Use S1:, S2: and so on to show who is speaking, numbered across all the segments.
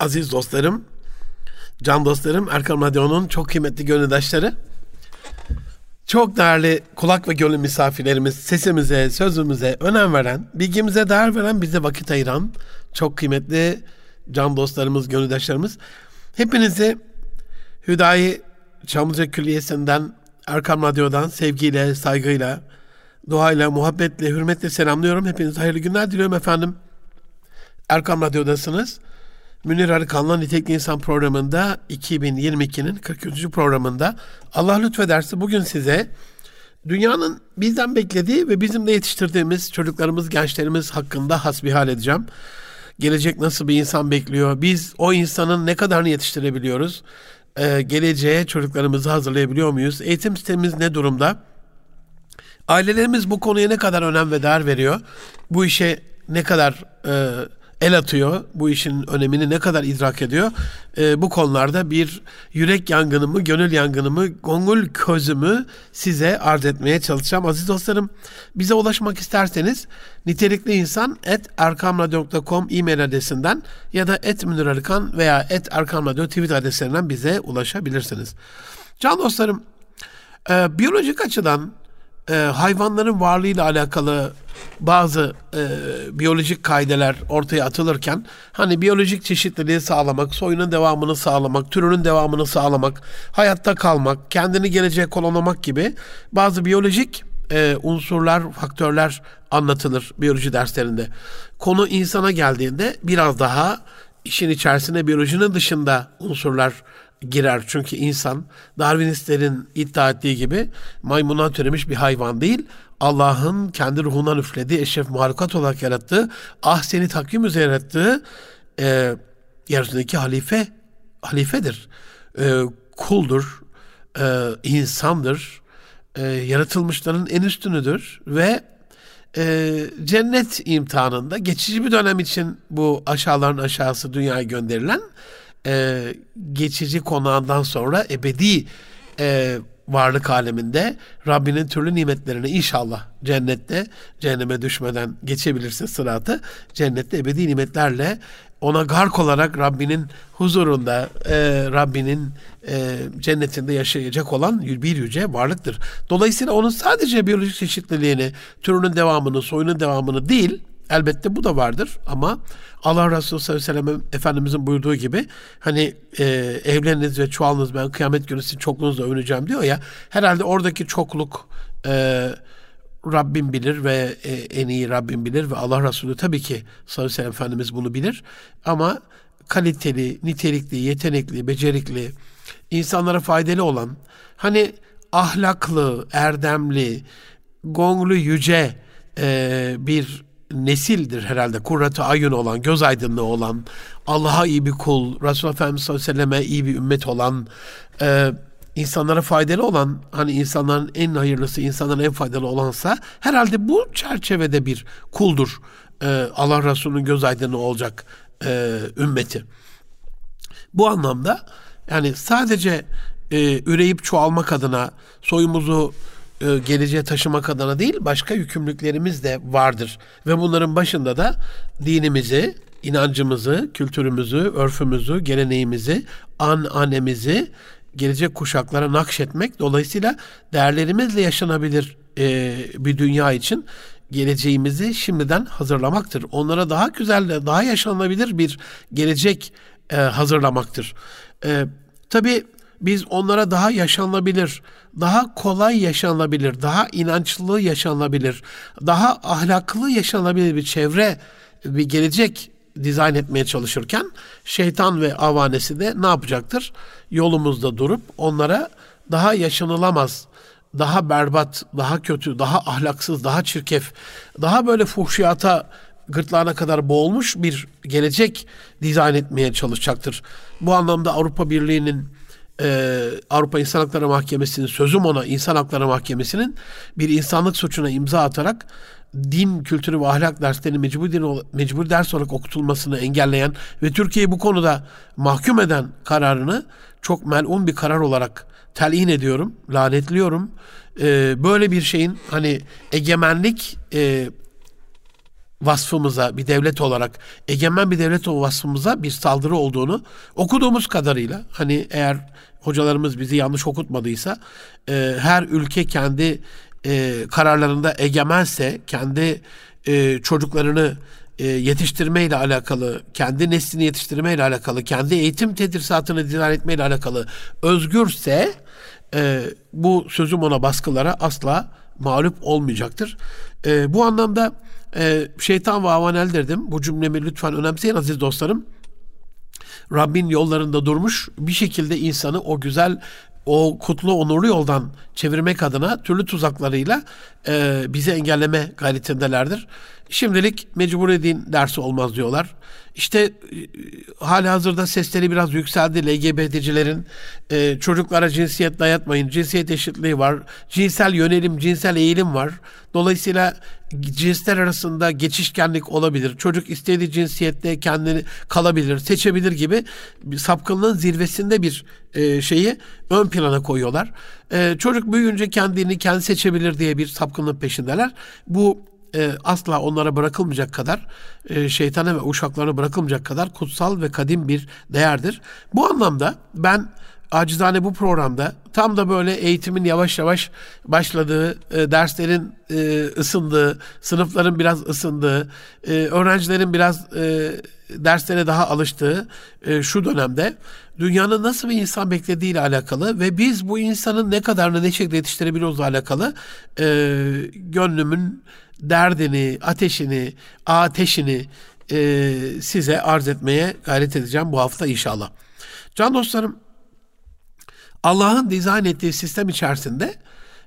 S1: Aziz dostlarım, can dostlarım, Erkam Radyo'nun çok kıymetli gönüldaşları, çok değerli kulak ve gönül misafirlerimiz, sesimize, sözümüze önem veren, bilgimize değer veren, bize vakit ayıran çok kıymetli can dostlarımız, gönüldaşlarımız. Hepinizi Hüdayi Çamlıca Külliyesi'nden, Erkam Radyo'dan sevgiyle, saygıyla, duayla, muhabbetle, hürmetle selamlıyorum. Hepinize hayırlı günler diliyorum efendim. Erkam Radyo'dasınız. Münir Arıkan'la Nitekli İnsan programında 2022'nin 43. programında Allah lütfederse bugün size dünyanın bizden beklediği ve bizim de yetiştirdiğimiz çocuklarımız, gençlerimiz hakkında hasbihal edeceğim. Gelecek nasıl bir insan bekliyor? Biz o insanın ne kadarını yetiştirebiliyoruz? Ee, geleceğe çocuklarımızı hazırlayabiliyor muyuz? Eğitim sistemimiz ne durumda? Ailelerimiz bu konuya ne kadar önem ve değer veriyor? Bu işe ne kadar e, el atıyor, bu işin önemini ne kadar idrak ediyor. E, bu konularda bir yürek yangınımı, gönül yangınımı, gongul közümü size arz etmeye çalışacağım. Aziz dostlarım, bize ulaşmak isterseniz nitelikli insan et erkamradyo.com e-mail adresinden ya da et Münir veya et erkamradyo tweet adreslerinden bize ulaşabilirsiniz. Can dostlarım, e, biyolojik açıdan e, hayvanların varlığıyla alakalı bazı e, biyolojik kaideler ortaya atılırken hani biyolojik çeşitliliği sağlamak, soyunun devamını sağlamak, türünün devamını sağlamak, hayatta kalmak, kendini geleceğe kolonlamak gibi bazı biyolojik e, unsurlar, faktörler anlatılır biyoloji derslerinde. Konu insana geldiğinde biraz daha işin içerisine biyolojinin dışında unsurlar girer. Çünkü insan Darwinistlerin iddia ettiği gibi maymundan türemiş bir hayvan değil. Allah'ın kendi ruhundan üflediği eşref mahlukat olarak yarattığı, ah seni takvim üzere yarattığı e, yeryüzündeki halife halifedir. E, kuldur, e, insandır, e, yaratılmışların en üstünüdür ve e, cennet imtihanında geçici bir dönem için bu aşağıların aşağısı dünyaya gönderilen e, geçici konağından sonra ebedi e, varlık aleminde Rabbinin türlü nimetlerini inşallah cennette cehenneme düşmeden geçebilirse sıratı cennette ebedi nimetlerle ona gark olarak Rabbinin huzurunda e, Rabbinin e, cennetinde yaşayacak olan bir yüce varlıktır. Dolayısıyla onun sadece biyolojik çeşitliliğini, türünün devamını, soyunun devamını değil, Elbette bu da vardır ama Allah Resulü sallallahu aleyhi ve sellem Efendimizin buyurduğu gibi hani e, evleniniz ve çoğalınız ben kıyamet günü sizin çokluğunuzla övüneceğim diyor ya herhalde oradaki çokluk e, Rabbim bilir ve e, en iyi Rabbim bilir ve Allah Resulü tabii ki sallallahu aleyhi ve sellem Efendimiz bunu bilir. Ama kaliteli, nitelikli, yetenekli, becerikli, insanlara faydalı olan hani ahlaklı, erdemli, gonglu, yüce e, bir nesildir herhalde. Kurratı ayın olan, göz aydınlığı olan, Allah'a iyi bir kul, Resulullah Efendimiz sallallahu aleyhi ve selleme iyi bir ümmet olan, e, insanlara faydalı olan, hani insanların en hayırlısı, insanların en faydalı olansa herhalde bu çerçevede bir kuldur. E, Allah Resulü'nün göz aydınlığı olacak e, ümmeti. Bu anlamda yani sadece e, üreyip çoğalmak adına soyumuzu e, geleceğe taşımak adına değil başka yükümlülüklerimiz de vardır. Ve bunların başında da dinimizi, inancımızı, kültürümüzü, örfümüzü, geleneğimizi, an anemizi gelecek kuşaklara nakşetmek dolayısıyla değerlerimizle yaşanabilir e, bir dünya için geleceğimizi şimdiden hazırlamaktır. Onlara daha güzel, daha yaşanabilir bir gelecek e, hazırlamaktır. E, tabii biz onlara daha yaşanabilir, daha kolay yaşanabilir, daha inançlı yaşanabilir, daha ahlaklı yaşanabilir bir çevre, bir gelecek dizayn etmeye çalışırken şeytan ve avanesi de ne yapacaktır? Yolumuzda durup onlara daha yaşanılamaz, daha berbat, daha kötü, daha ahlaksız, daha çirkef, daha böyle fuhşiyata gırtlağına kadar boğulmuş bir gelecek dizayn etmeye çalışacaktır. Bu anlamda Avrupa Birliği'nin e, Avrupa İnsan Hakları Mahkemesi'nin sözüm ona İnsan Hakları Mahkemesi'nin bir insanlık suçuna imza atarak din kültürü ve ahlak derslerinin mecbur, din, mecbur ders olarak okutulmasını engelleyen ve Türkiye'yi bu konuda mahkum eden kararını çok melun bir karar olarak telin ediyorum, lanetliyorum. Ee, böyle bir şeyin hani egemenlik e, vasfımıza bir devlet olarak egemen bir devlet o vasfımıza bir saldırı olduğunu okuduğumuz kadarıyla hani eğer hocalarımız bizi yanlış okutmadıysa e, her ülke kendi e, kararlarında egemense kendi e, çocuklarını e, yetiştirmeyle alakalı, kendi neslini yetiştirmeyle alakalı, kendi eğitim tedrisatını dizayn etmeyle alakalı özgürse e, bu sözüm ona baskılara asla mağlup olmayacaktır. E, bu anlamda e, şeytan ve avanel derdim. Bu cümlemi lütfen önemseyin aziz dostlarım. Rabbin yollarında durmuş bir şekilde insanı o güzel o kutlu onurlu yoldan çevirmek adına türlü tuzaklarıyla e, bizi engelleme gayretindelerdir. Şimdilik mecburi din dersi olmaz diyorlar. İşte e, hali hazırda sesleri biraz yükseldi LGBT'cilerin. E, çocuklara cinsiyet dayatmayın, cinsiyet eşitliği var, cinsel yönelim, cinsel eğilim var. Dolayısıyla cinsler arasında geçişkenlik olabilir. Çocuk istediği cinsiyette kendini kalabilir, seçebilir gibi sapkınlığın zirvesinde bir e, şeyi ön plana koyuyorlar. E, çocuk büyüyünce kendini kendi seçebilir diye bir sapkınlığın peşindeler. Bu e, asla onlara bırakılmayacak kadar e, şeytana ve uşaklarına bırakılmayacak kadar kutsal ve kadim bir değerdir. Bu anlamda ben acizane bu programda tam da böyle eğitimin yavaş yavaş başladığı, e, derslerin e, ısındığı, sınıfların biraz ısındığı, e, öğrencilerin biraz e, derslere daha alıştığı e, şu dönemde dünyanın nasıl bir insan beklediğiyle alakalı ve biz bu insanın ne kadarını ne şekilde yetiştirebiliyoruzla alakalı e, gönlümün derdini, ateşini, ateşini e, size arz etmeye gayret edeceğim bu hafta inşallah. Can dostlarım, Allah'ın dizayn ettiği sistem içerisinde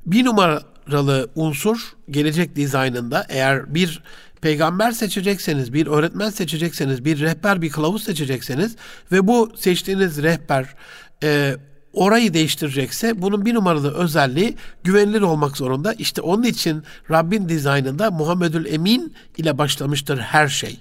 S1: bir numaralı unsur gelecek dizaynında eğer bir peygamber seçecekseniz, bir öğretmen seçecekseniz, bir rehber, bir kılavuz seçecekseniz ve bu seçtiğiniz rehber e, orayı değiştirecekse bunun bir numaralı özelliği güvenilir olmak zorunda. İşte onun için Rabbin dizaynında Muhammedül Emin ile başlamıştır her şey.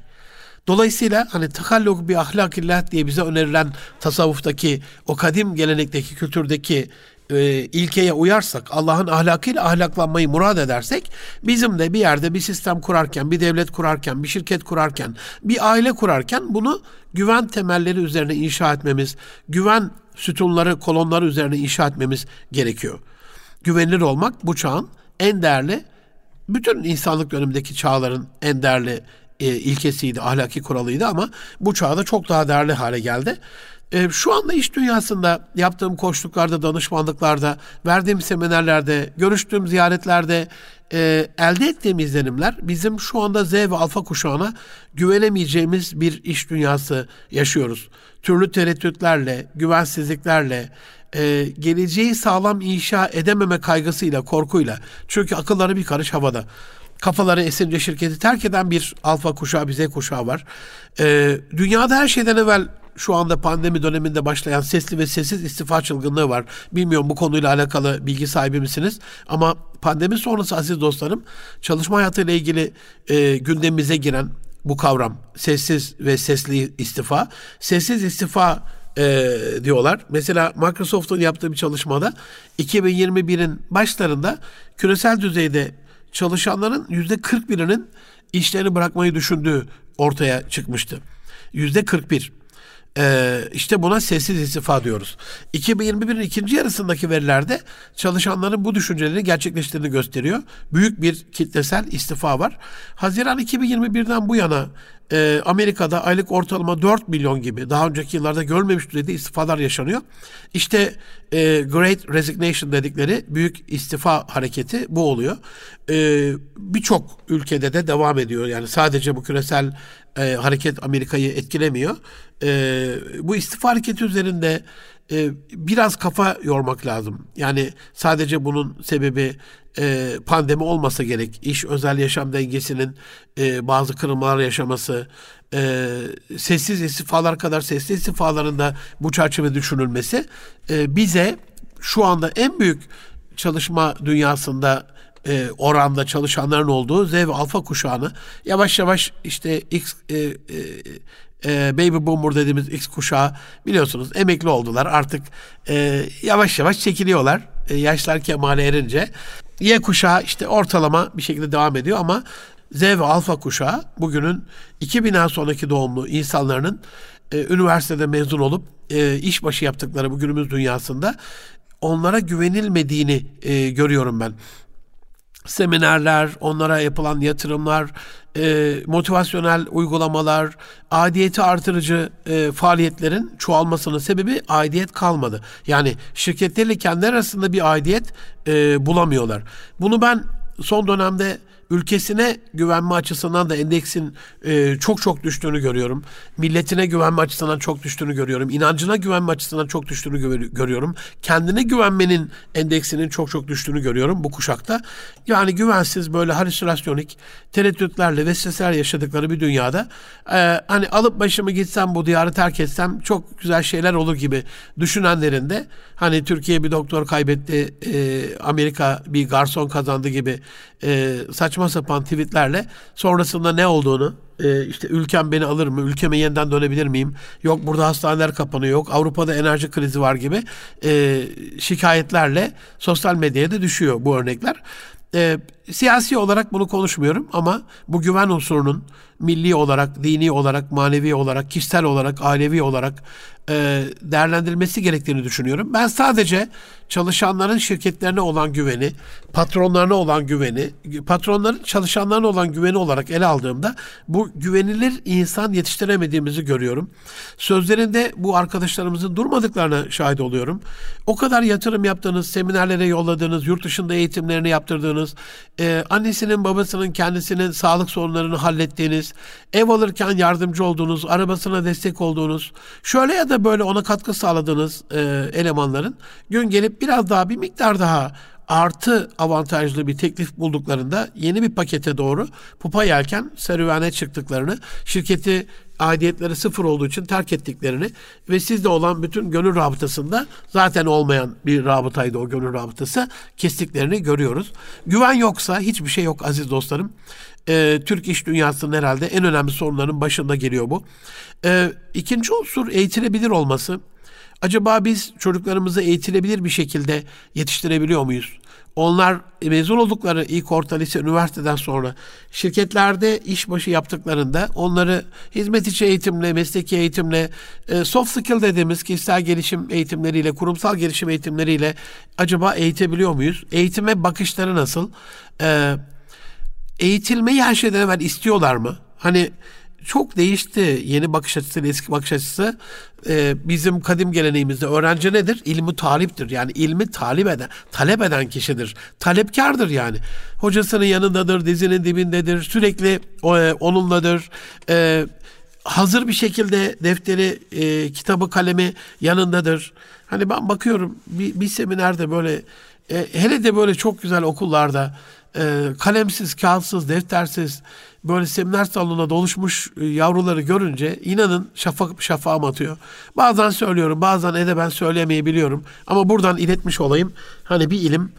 S1: Dolayısıyla hani takalluk bir ahlakillah diye bize önerilen tasavvuftaki o kadim gelenekteki kültürdeki e, ilkeye uyarsak, Allah'ın ahlakıyla ahlaklanmayı murad edersek, bizim de bir yerde bir sistem kurarken, bir devlet kurarken, bir şirket kurarken, bir aile kurarken bunu güven temelleri üzerine inşa etmemiz, güven sütunları, kolonları üzerine inşa etmemiz gerekiyor. Güvenilir olmak bu çağın en değerli, bütün insanlık dönemindeki çağların en değerli e, ilkesiydi, ahlaki kuralıydı ama bu çağda çok daha değerli hale geldi. E, şu anda iş dünyasında yaptığım koçluklarda, danışmanlıklarda, verdiğim seminerlerde, görüştüğüm ziyaretlerde e, elde ettiğim izlenimler bizim şu anda Z ve alfa kuşağına güvenemeyeceğimiz bir iş dünyası yaşıyoruz. Türlü tereddütlerle, güvensizliklerle, e, geleceği sağlam inşa edememe kaygısıyla, korkuyla. Çünkü akılları bir karış havada kafaları esince şirketi terk eden bir alfa kuşağı, bir Z kuşağı var. Ee, dünyada her şeyden evvel şu anda pandemi döneminde başlayan sesli ve sessiz istifa çılgınlığı var. Bilmiyorum bu konuyla alakalı bilgi sahibi misiniz? Ama pandemi sonrası aziz dostlarım çalışma hayatıyla ilgili e, gündemimize giren bu kavram sessiz ve sesli istifa. Sessiz istifa e, diyorlar. Mesela Microsoft'un yaptığı bir çalışmada 2021'in başlarında küresel düzeyde çalışanların yüzde 41'inin işlerini bırakmayı düşündüğü ortaya çıkmıştı. Yüzde 41. Ee, işte buna sessiz istifa diyoruz. 2021'in ikinci yarısındaki verilerde çalışanların bu düşünceleri gerçekleştiğini gösteriyor. Büyük bir kitlesel istifa var. Haziran 2021'den bu yana e, Amerika'da aylık ortalama 4 milyon gibi daha önceki yıllarda görmemiş düzeyde istifalar yaşanıyor. İşte e, Great Resignation dedikleri büyük istifa hareketi bu oluyor. E, Birçok ülkede de devam ediyor. Yani sadece bu küresel e, hareket Amerika'yı etkilemiyor. E, bu istifa hareketi üzerinde e, biraz kafa yormak lazım. Yani sadece bunun sebebi e, pandemi olmasa gerek. İş özel yaşam dengesinin e, bazı kırılmalar yaşaması, e, sessiz istifalar kadar sessiz istifaların da bu çerçeve düşünülmesi e, bize şu anda en büyük çalışma dünyasında e, oranda çalışanların olduğu Z ve alfa kuşağını yavaş yavaş işte X e, e, e, baby boomer dediğimiz X kuşağı biliyorsunuz emekli oldular. Artık e, yavaş yavaş çekiliyorlar. E, yaşlar kemale erince. Y kuşağı işte ortalama bir şekilde devam ediyor ama Z ve alfa kuşağı bugünün 2000'den sonraki doğumlu insanların e, üniversitede mezun olup e, işbaşı yaptıkları bu dünyasında onlara güvenilmediğini e, görüyorum ben. Seminerler, onlara yapılan yatırımlar, e, motivasyonel uygulamalar, aidiyeti artırıcı e, faaliyetlerin çoğalmasının sebebi aidiyet kalmadı. Yani şirketlerle kendi arasında bir aidiyet e, bulamıyorlar. Bunu ben son dönemde ülkesine güvenme açısından da endeksin e, çok çok düştüğünü görüyorum. Milletine güvenme açısından çok düştüğünü görüyorum. İnancına güvenme açısından çok düştüğünü gö- görüyorum. Kendine güvenmenin endeksinin çok çok düştüğünü görüyorum bu kuşakta. Yani güvensiz böyle halüsinasyonik tereddütlerle vesveseler yaşadıkları bir dünyada e, hani alıp başımı gitsem bu diyarı terk etsem çok güzel şeyler olur gibi düşünenlerin de hani Türkiye bir doktor kaybetti, e, Amerika bir garson kazandı gibi e, saçma sapan tweetlerle sonrasında ne olduğunu e, işte ülkem beni alır mı, ülkeme yeniden dönebilir miyim, yok burada hastaneler kapanıyor, yok Avrupa'da enerji krizi var gibi e, şikayetlerle sosyal medyaya da düşüyor bu örnekler. E, siyasi olarak bunu konuşmuyorum ama bu güven unsurunun milli olarak, dini olarak, manevi olarak, kişisel olarak, ailevi olarak e, değerlendirilmesi gerektiğini düşünüyorum. Ben sadece çalışanların şirketlerine olan güveni, patronlarına olan güveni, patronların çalışanlarına olan güveni olarak ele aldığımda bu güvenilir insan yetiştiremediğimizi görüyorum. Sözlerinde bu arkadaşlarımızın durmadıklarına şahit oluyorum. O kadar yatırım yaptığınız, seminerlere yolladığınız, yurt dışında eğitimlerini yaptırdığınız, e, annesinin babasının kendisinin sağlık sorunlarını hallettiğiniz, ev alırken yardımcı olduğunuz, arabasına destek olduğunuz, şöyle ya da böyle ona katkı sağladığınız e, elemanların gün gelip biraz daha bir miktar daha artı avantajlı bir teklif bulduklarında yeni bir pakete doğru pupa yelken serüvene çıktıklarını, şirketi aidiyetleri sıfır olduğu için terk ettiklerini ve sizde olan bütün gönül rabıtasında zaten olmayan bir rabıtaydı o gönül rabıtası kestiklerini görüyoruz. Güven yoksa hiçbir şey yok aziz dostlarım. Ee, Türk iş dünyasının herhalde en önemli sorunların başında geliyor bu. Ee, ikinci unsur eğitilebilir olması. Acaba biz çocuklarımızı eğitilebilir bir şekilde yetiştirebiliyor muyuz? Onlar mezun oldukları ilk orta lise üniversiteden sonra şirketlerde işbaşı yaptıklarında onları hizmet içi eğitimle, mesleki eğitimle, e, soft skill dediğimiz kişisel gelişim eğitimleriyle, kurumsal gelişim eğitimleriyle acaba eğitebiliyor muyuz? Eğitime bakışları nasıl? E, eğitilmeyi her şeyden evvel istiyorlar mı? Hani çok değişti yeni bakış açısı eski bakış açısı. Ee, bizim kadim geleneğimizde öğrenci nedir? İlmi taliptir. Yani ilmi talip eden, talep eden kişidir. Talepkardır yani. Hocasının yanındadır, dizinin dibindedir. Sürekli e, onunladır. Ee, hazır bir şekilde defteri, e, kitabı, kalemi yanındadır. Hani ben bakıyorum bir, bir seminerde böyle e, hele de böyle çok güzel okullarda e, kalemsiz, kağıtsız, deftersiz böyle seminer salonuna doluşmuş e, yavruları görünce inanın şafak şafağım atıyor. Bazen söylüyorum, bazen edeben söyleyemeyebiliyorum. Ama buradan iletmiş olayım. Hani bir ilim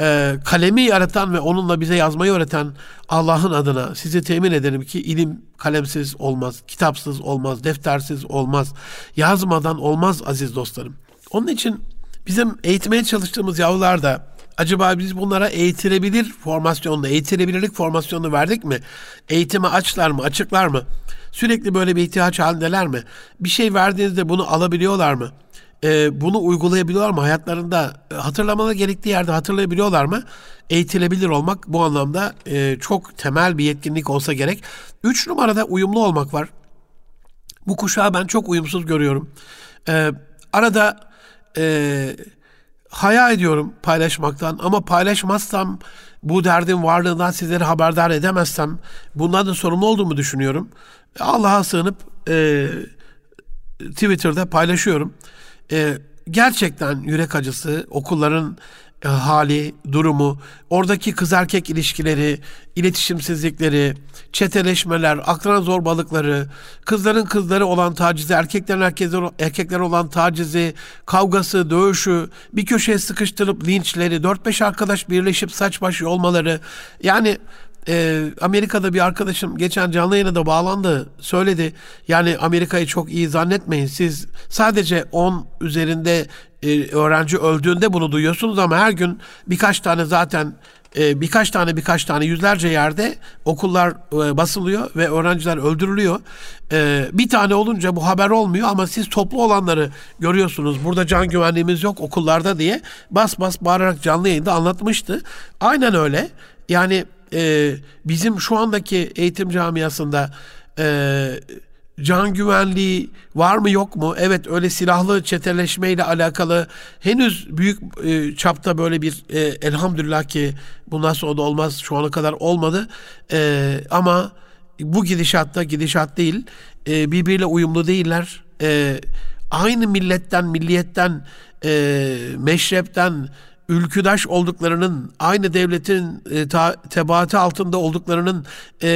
S1: e, kalemi yaratan ve onunla bize yazmayı öğreten Allah'ın adına sizi temin ederim ki ilim kalemsiz olmaz, kitapsız olmaz, deftersiz olmaz, yazmadan olmaz aziz dostlarım. Onun için bizim eğitmeye çalıştığımız yavrular da Acaba biz bunlara eğitilebilir formasyonda, eğitilebilirlik formasyonu verdik mi? Eğitime açlar mı, açıklar mı? Sürekli böyle bir ihtiyaç halindeler mi? Bir şey verdiğinizde bunu alabiliyorlar mı? Ee, bunu uygulayabiliyorlar mı? Hayatlarında e, hatırlamaları gerektiği yerde hatırlayabiliyorlar mı? Eğitilebilir olmak bu anlamda e, çok temel bir yetkinlik olsa gerek. Üç numarada uyumlu olmak var. Bu kuşağı ben çok uyumsuz görüyorum. Ee, arada... E, haya ediyorum paylaşmaktan ama paylaşmazsam bu derdin varlığından sizleri haberdar edemezsem bundan da sorumlu olduğumu düşünüyorum. Allah'a sığınıp e, Twitter'da paylaşıyorum. E, gerçekten yürek acısı okulların e, hali, durumu, oradaki kız erkek ilişkileri, iletişimsizlikleri, çeteleşmeler, akran zorbalıkları, kızların kızları olan tacizi, erkeklerin erkekler, erkekler olan tacizi, kavgası, dövüşü, bir köşeye sıkıştırıp linçleri, 4-5 arkadaş birleşip saç baş olmaları. Yani e, Amerika'da bir arkadaşım geçen canlı yayına da bağlandı. Söyledi. Yani Amerika'yı çok iyi zannetmeyin. Siz sadece 10 üzerinde e, öğrenci öldüğünde bunu duyuyorsunuz ama her gün birkaç tane zaten e, birkaç tane birkaç tane yüzlerce yerde okullar e, basılıyor ve öğrenciler öldürülüyor. Bir tane olunca bu haber olmuyor ama siz toplu olanları görüyorsunuz. Burada can güvenliğimiz yok okullarda diye bas bas bağırarak canlı yayında anlatmıştı. Aynen öyle. Yani e, bizim şu andaki eğitim camiasında e, can güvenliği var mı yok mu? Evet öyle silahlı çeteleşmeyle alakalı henüz büyük e, çapta böyle bir e, elhamdülillah ki bu nasıl o da olmaz şu ana kadar olmadı. E, ama bu gidişatta gidişat değil e, birbiriyle uyumlu değiller. E, aynı milletten, milliyetten, e, meşrepten, ülküdaş olduklarının, aynı devletin e, ta, tebaatı altında olduklarının, e,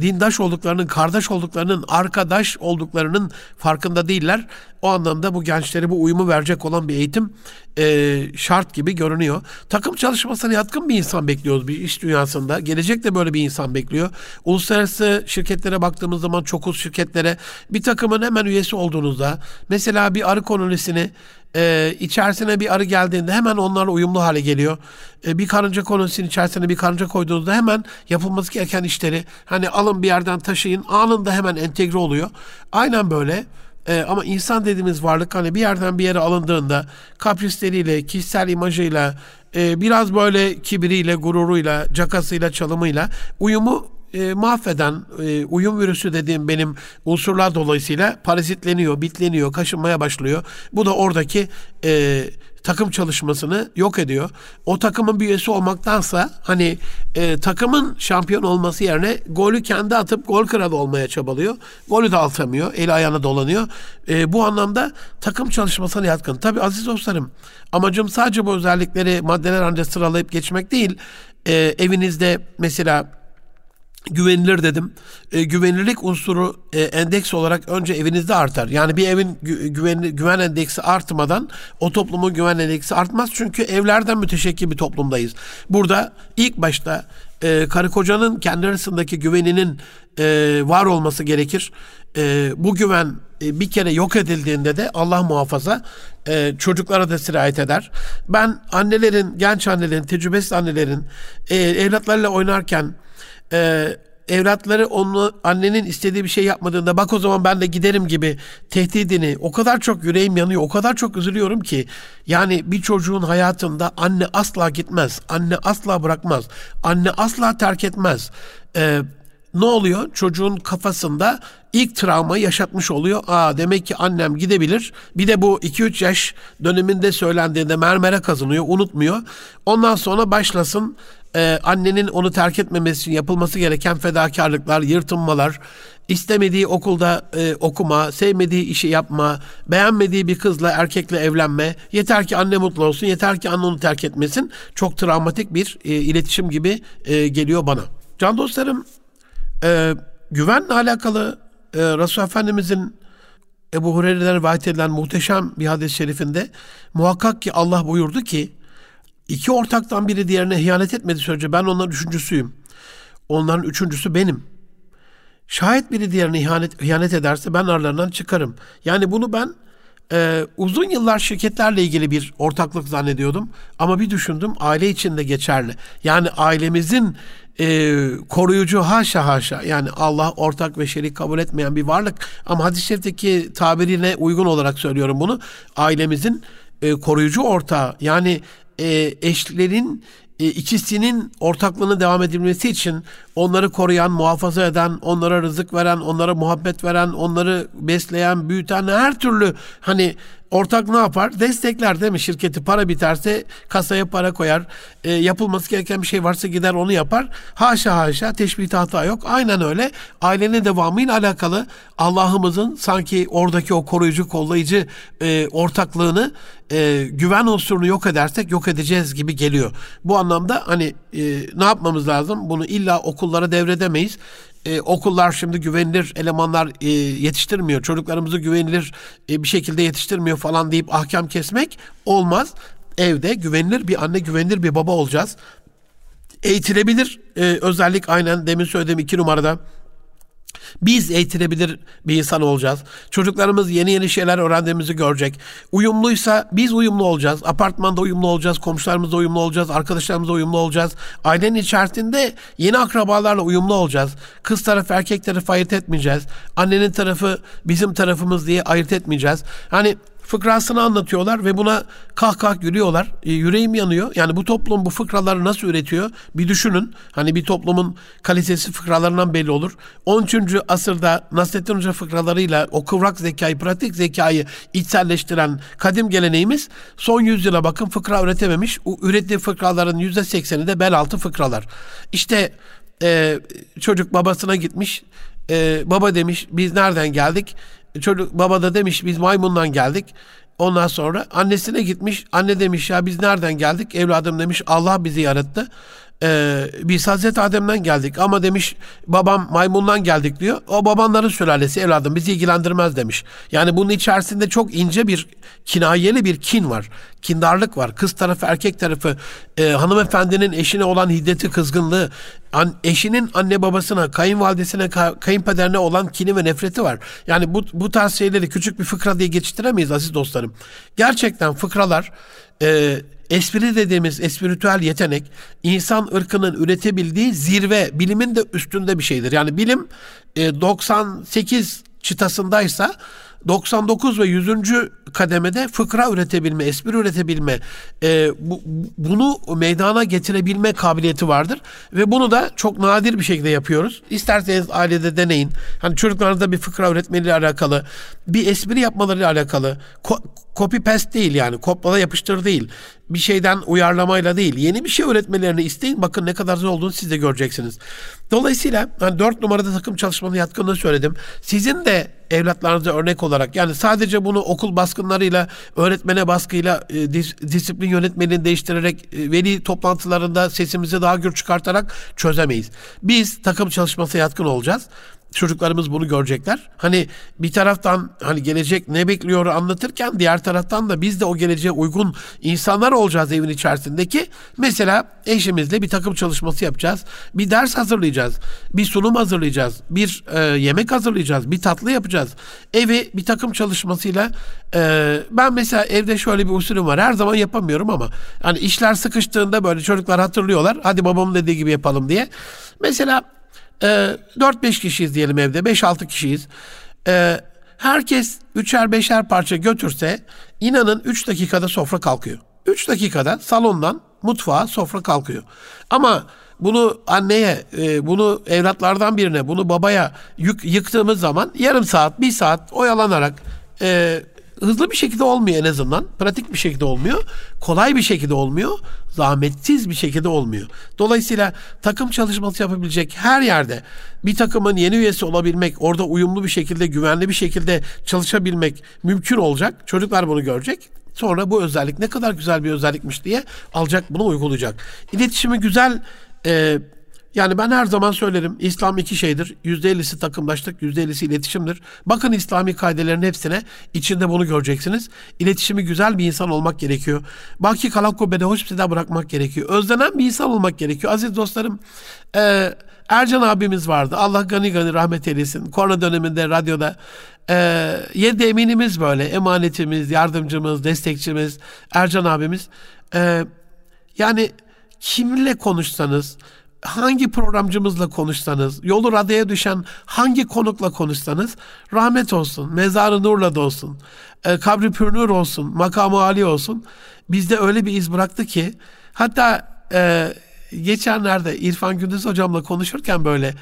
S1: dindaş olduklarının, kardeş olduklarının, arkadaş olduklarının farkında değiller. O anlamda bu gençlere bu uyumu verecek olan bir eğitim e, şart gibi görünüyor. Takım çalışmasına yatkın bir insan bekliyoruz bir iş dünyasında. Gelecekte böyle bir insan bekliyor. Uluslararası şirketlere baktığımız zaman çokuz şirketlere bir takımın hemen üyesi olduğunuzda mesela bir arı kolonisini e, içerisine bir arı geldiğinde hemen onlarla uyumlu hale geliyor. E, bir karınca kolonisinin içerisine bir karınca koyduğunuzda hemen yapılması gereken işleri hani alın bir yerden taşıyın anında hemen entegre oluyor. Aynen böyle. E, ama insan dediğimiz varlık hani bir yerden bir yere alındığında kaprisleriyle, kişisel imajıyla, e, biraz böyle kibiriyle, gururuyla, cakasıyla, çalımıyla uyumu e, mahveden e, uyum virüsü dediğim benim unsurlar dolayısıyla parazitleniyor, bitleniyor, kaşınmaya başlıyor. Bu da oradaki e, takım çalışmasını yok ediyor. O takımın bir üyesi olmaktansa hani e, takımın şampiyon olması yerine golü kendi atıp gol kralı olmaya çabalıyor. Golü de atamıyor. Eli ayağına dolanıyor. E, bu anlamda takım çalışmasına yatkın. Tabi aziz dostlarım amacım sadece bu özellikleri maddeler ancak sıralayıp geçmek değil. E, evinizde mesela güvenilir dedim. E, güvenilirlik unsuru e, endeks olarak önce evinizde artar. Yani bir evin gü- güven, güven endeksi artmadan o toplumun güven endeksi artmaz. Çünkü evlerden müteşekkil bir toplumdayız. Burada ilk başta e, karı kocanın kendi arasındaki güveninin e, var olması gerekir. E, bu güven e, bir kere yok edildiğinde de Allah muhafaza e, çocuklara da sirayet eder. Ben annelerin, genç annelerin, tecrübesiz annelerin e, evlatlarıyla oynarken e, evlatları onu annenin istediği bir şey yapmadığında bak o zaman ben de giderim gibi tehdidini o kadar çok yüreğim yanıyor o kadar çok üzülüyorum ki yani bir çocuğun hayatında anne asla gitmez anne asla bırakmaz anne asla terk etmez ee, ne oluyor? Çocuğun kafasında ilk travmayı yaşatmış oluyor. Aa demek ki annem gidebilir. Bir de bu 2-3 yaş döneminde söylendiğinde mermere kazınıyor, unutmuyor. Ondan sonra başlasın e, annenin onu terk etmemesi için yapılması gereken fedakarlıklar, yırtınmalar, istemediği okulda e, okuma, sevmediği işi yapma, beğenmediği bir kızla erkekle evlenme, yeter ki anne mutlu olsun, yeter ki anne onu terk etmesin. Çok travmatik bir e, iletişim gibi e, geliyor bana. Can dostlarım, e, güvenle alakalı e, Resul Efendimizin Ebu Hureyre'den rivayet edilen muhteşem bir hadis-i şerifinde muhakkak ki Allah buyurdu ki İki ortaktan biri diğerine ihanet etmedi sürece ben onların üçüncüsüyüm. Onların üçüncüsü benim. Şayet biri diğerine ihanet, ihanet ederse ben aralarından çıkarım. Yani bunu ben e, uzun yıllar şirketlerle ilgili bir ortaklık zannediyordum. Ama bir düşündüm aile içinde geçerli. Yani ailemizin e, koruyucu haşa haşa yani Allah ortak ve şerik kabul etmeyen bir varlık. Ama hadis-i şerifteki tabirine uygun olarak söylüyorum bunu. Ailemizin e, koruyucu ortağı yani e, eşlerin e, ikisinin ortaklığını devam edilmesi için onları koruyan, muhafaza eden, onlara rızık veren, onlara muhabbet veren, onları besleyen, büyüten her türlü hani ortak ne yapar? Destekler değil mi? Şirketi para biterse kasaya para koyar. E, yapılması gereken bir şey varsa gider onu yapar. Haşa haşa teşbih hata yok. Aynen öyle. Ailenin devamıyla alakalı Allah'ımızın sanki oradaki o koruyucu, kollayıcı e, ortaklığını e, güven unsurunu yok edersek yok edeceğiz gibi geliyor. Bu anlamda hani e, ne yapmamız lazım? Bunu illa okullara devredemeyiz e, okullar şimdi güvenilir elemanlar e, yetiştirmiyor, çocuklarımızı güvenilir e, bir şekilde yetiştirmiyor falan deyip ahkam kesmek olmaz. Evde güvenilir bir anne, güvenilir bir baba olacağız. Eğitilebilir e, özellik aynen demin söylediğim iki numarada Biz eğitilebilir bir insan olacağız. Çocuklarımız yeni yeni şeyler öğrendiğimizi görecek. Uyumluysa biz uyumlu olacağız. Apartmanda uyumlu olacağız. Komşularımızla uyumlu olacağız. Arkadaşlarımızla uyumlu olacağız. Ailenin içerisinde yeni akrabalarla uyumlu olacağız. Kız tarafı erkek tarafı ayırt etmeyeceğiz. Annenin tarafı bizim tarafımız diye ayırt etmeyeceğiz. Hani fıkrasını anlatıyorlar ve buna kah kah gülüyorlar. E, yüreğim yanıyor. Yani bu toplum bu fıkraları nasıl üretiyor? Bir düşünün. Hani bir toplumun kalitesi fıkralarından belli olur. 13. asırda Nasrettin Hoca fıkralarıyla o kıvrak zekayı, pratik zekayı içselleştiren kadim geleneğimiz son yüzyıla bakın fıkra üretememiş. O ürettiği fıkraların %80'i de bel altı fıkralar. İşte e, çocuk babasına gitmiş. E, baba demiş biz nereden geldik? Çocuk baba da demiş biz maymundan geldik. Ondan sonra annesine gitmiş. Anne demiş ya biz nereden geldik? Evladım demiş Allah bizi yarattı. Ee, biz Hazreti Adem'den geldik ama demiş babam maymundan geldik diyor. O babanların sülalesi evladım bizi ilgilendirmez demiş. Yani bunun içerisinde çok ince bir kinayeli bir kin var. Kindarlık var. Kız tarafı erkek tarafı e, hanımefendinin eşine olan hiddeti kızgınlığı an, eşinin anne babasına kayınvalidesine kayınpederine olan kini ve nefreti var. Yani bu, bu tarz şeyleri küçük bir fıkra diye geçiştiremeyiz aziz dostlarım. Gerçekten fıkralar e, espri dediğimiz espritüel yetenek insan ırkının üretebildiği zirve, bilimin de üstünde bir şeydir. Yani bilim e, 98 çıtasındaysa 99 ve 100. kademede fıkra üretebilme, espri üretebilme, e, bu, bunu meydana getirebilme kabiliyeti vardır. Ve bunu da çok nadir bir şekilde yapıyoruz. İsterseniz ailede deneyin. Hani çocuklarınızda bir fıkra üretmeleriyle alakalı, bir espri yapmalarıyla alakalı, ko- copy paste değil yani kopyala yapıştır değil. Bir şeyden uyarlamayla değil. Yeni bir şey öğretmelerini isteyin. Bakın ne kadar zor olduğunu siz de göreceksiniz. Dolayısıyla hani dört numarada takım çalışmanın yatkınlığı söyledim. Sizin de evlatlarınıza örnek olarak yani sadece bunu okul baskınlarıyla, öğretmene baskıyla, e, dis, disiplin yönetmeliğini değiştirerek, e, veli toplantılarında sesimizi daha gür çıkartarak çözemeyiz. Biz takım çalışması yatkın olacağız çocuklarımız bunu görecekler. Hani bir taraftan hani gelecek ne bekliyor anlatırken diğer taraftan da biz de o geleceğe uygun insanlar olacağız evin içerisindeki. Mesela eşimizle bir takım çalışması yapacağız. Bir ders hazırlayacağız. Bir sunum hazırlayacağız. Bir e, yemek hazırlayacağız. Bir tatlı yapacağız. Evi bir takım çalışmasıyla e, ben mesela evde şöyle bir usulüm var. Her zaman yapamıyorum ama hani işler sıkıştığında böyle çocuklar hatırlıyorlar. Hadi babamın dediği gibi yapalım diye. Mesela e, ee, 4-5 kişiyiz diyelim evde. 5-6 kişiyiz. E, herkes üçer beşer parça götürse inanın 3 dakikada sofra kalkıyor. 3 dakikada salondan mutfağa sofra kalkıyor. Ama bunu anneye, e, bunu evlatlardan birine, bunu babaya yük, yıktığımız zaman yarım saat, bir saat oyalanarak e, hızlı bir şekilde olmuyor en azından. Pratik bir şekilde olmuyor. Kolay bir şekilde olmuyor. Zahmetsiz bir şekilde olmuyor. Dolayısıyla takım çalışması yapabilecek her yerde bir takımın yeni üyesi olabilmek, orada uyumlu bir şekilde, güvenli bir şekilde çalışabilmek mümkün olacak. Çocuklar bunu görecek. Sonra bu özellik ne kadar güzel bir özellikmiş diye alacak bunu uygulayacak. İletişimi güzel e, yani ben her zaman söylerim İslam iki şeydir. Yüzde ellisi takımlaştık, yüzde ellisi iletişimdir. Bakın İslami kaidelerin hepsine içinde bunu göreceksiniz. İletişimi güzel bir insan olmak gerekiyor. Baki kalak kubbede hoş bir bırakmak gerekiyor. Özlenen bir insan olmak gerekiyor. Aziz dostlarım e, Ercan abimiz vardı. Allah gani gani rahmet eylesin. Korona döneminde radyoda e, yedi eminimiz böyle. Emanetimiz, yardımcımız, destekçimiz Ercan abimiz. E, yani kimle konuşsanız, hangi programcımızla konuşsanız, yolu radyoya düşen hangi konukla konuşsanız rahmet olsun, mezarı nurla dolsun, e, kabri pürnür olsun, makamı ali olsun. Bizde öyle bir iz bıraktı ki hatta e, geçenlerde İrfan Gündüz hocamla konuşurken böyle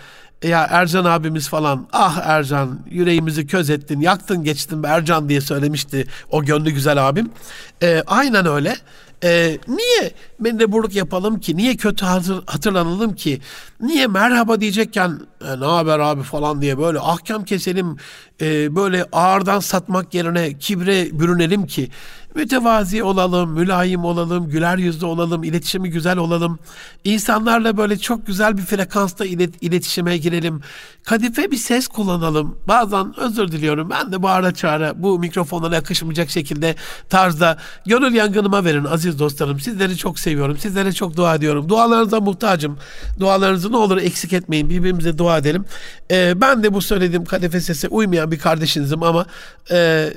S1: ya Ercan abimiz falan ah Ercan yüreğimizi köz ettin yaktın geçtin Ercan diye söylemişti o gönlü güzel abim. E, aynen öyle. E, niye mendeburluk yapalım ki? Niye kötü hatır, hatırlanalım ki? Niye merhaba diyecekken e, ne haber abi falan diye böyle ahkam keselim, e, böyle ağırdan satmak yerine kibre bürünelim ki mütevazi olalım, mülayim olalım, güler yüzlü olalım, iletişimi güzel olalım. İnsanlarla böyle çok güzel bir frekansta ilet, iletişime girelim. Kadife bir ses kullanalım. Bazen özür diliyorum ben de bağıra çağıra bu mikrofonlara yakışmayacak şekilde tarzda gönül yangınıma verin aziz dostlarım. Sizleri çok seviyorum. Sizlere çok dua ediyorum. Dualarınıza muhtacım. Dualarınızı ne olur eksik etmeyin. Birbirimize dua edelim. Ee, ben de bu söylediğim kadife sese uymayan bir kardeşinizim ama e,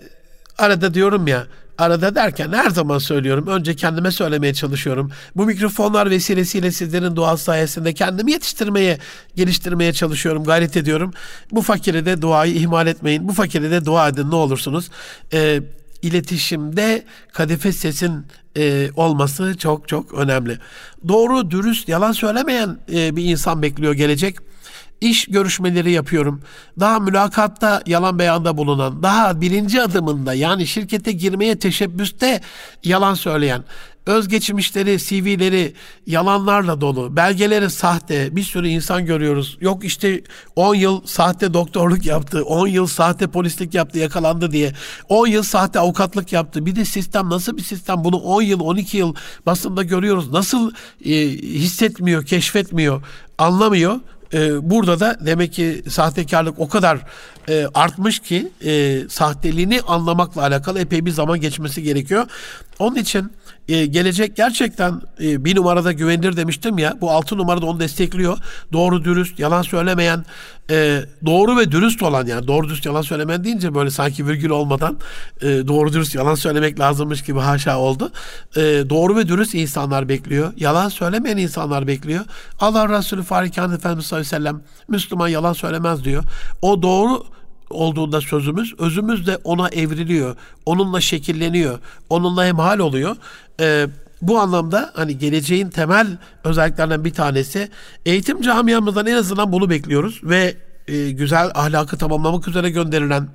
S1: arada diyorum ya arada derken her zaman söylüyorum. Önce kendime söylemeye çalışıyorum. Bu mikrofonlar vesilesiyle sizlerin duası sayesinde kendimi yetiştirmeye, geliştirmeye çalışıyorum, gayret ediyorum. Bu fakire de duayı ihmal etmeyin. Bu fakire de dua edin ne olursunuz. Ee, iletişimde kadife sesin e, olması çok çok önemli. Doğru, dürüst, yalan söylemeyen e, bir insan bekliyor gelecek iş görüşmeleri yapıyorum. Daha mülakatta yalan beyanda bulunan, daha birinci adımında yani şirkete girmeye teşebbüste yalan söyleyen, özgeçmişleri, CV'leri yalanlarla dolu, belgeleri sahte, bir sürü insan görüyoruz. Yok işte 10 yıl sahte doktorluk yaptı, 10 yıl sahte polislik yaptı, yakalandı diye. 10 yıl sahte avukatlık yaptı. Bir de sistem nasıl bir sistem? Bunu 10 yıl, 12 yıl basında görüyoruz. Nasıl e, hissetmiyor, keşfetmiyor, anlamıyor e, burada da demek ki sahtekarlık o kadar e, artmış ki e, sahteliğini anlamakla alakalı epey bir zaman geçmesi gerekiyor. Onun için e, gelecek gerçekten e, bir numarada güvenilir demiştim ya. Bu altı numarada onu destekliyor. Doğru dürüst, yalan söylemeyen, e, doğru ve dürüst olan yani doğru dürüst yalan söylemeyen deyince böyle sanki virgül olmadan e, doğru dürüst yalan söylemek lazımmış gibi haşa oldu. E, doğru ve dürüst insanlar bekliyor. Yalan söylemeyen insanlar bekliyor. Allah Resulü Farikan Efendimiz sallallahu aleyhi ve sellem Müslüman yalan söylemez diyor. O doğru olduğunda sözümüz, özümüz de ona evriliyor. Onunla şekilleniyor. Onunla hemhal oluyor. Ee, bu anlamda hani geleceğin temel özelliklerinden bir tanesi eğitim camiamızdan en azından bunu bekliyoruz ve e, güzel ahlakı tamamlamak üzere gönderilen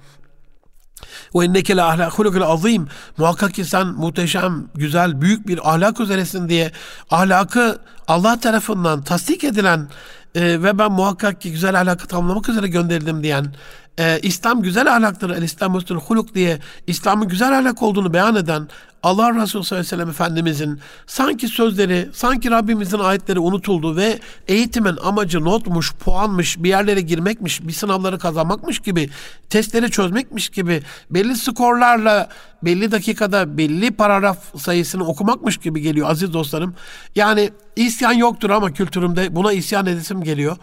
S1: ve inneke la ahlakul azim. Muhakkak ki sen muhteşem, güzel, büyük bir ahlak üzeresin diye ahlakı Allah tarafından tasdik edilen e, ve ben muhakkak ki güzel ahlakı tamamlamak üzere gönderildim diyen e, İslam güzel ahlaktır, el İslam üstül huluk diye İslam'ın güzel ahlak olduğunu beyan eden Allah Resulü sallallahu aleyhi ve sellem Efendimizin sanki sözleri, sanki Rabbimizin ayetleri unutuldu ve eğitimin amacı notmuş, puanmış, bir yerlere girmekmiş, bir sınavları kazanmakmış gibi, testleri çözmekmiş gibi, belli skorlarla, belli dakikada belli paragraf sayısını okumakmış gibi geliyor aziz dostlarım. Yani isyan yoktur ama kültürümde buna isyan edesim geliyor.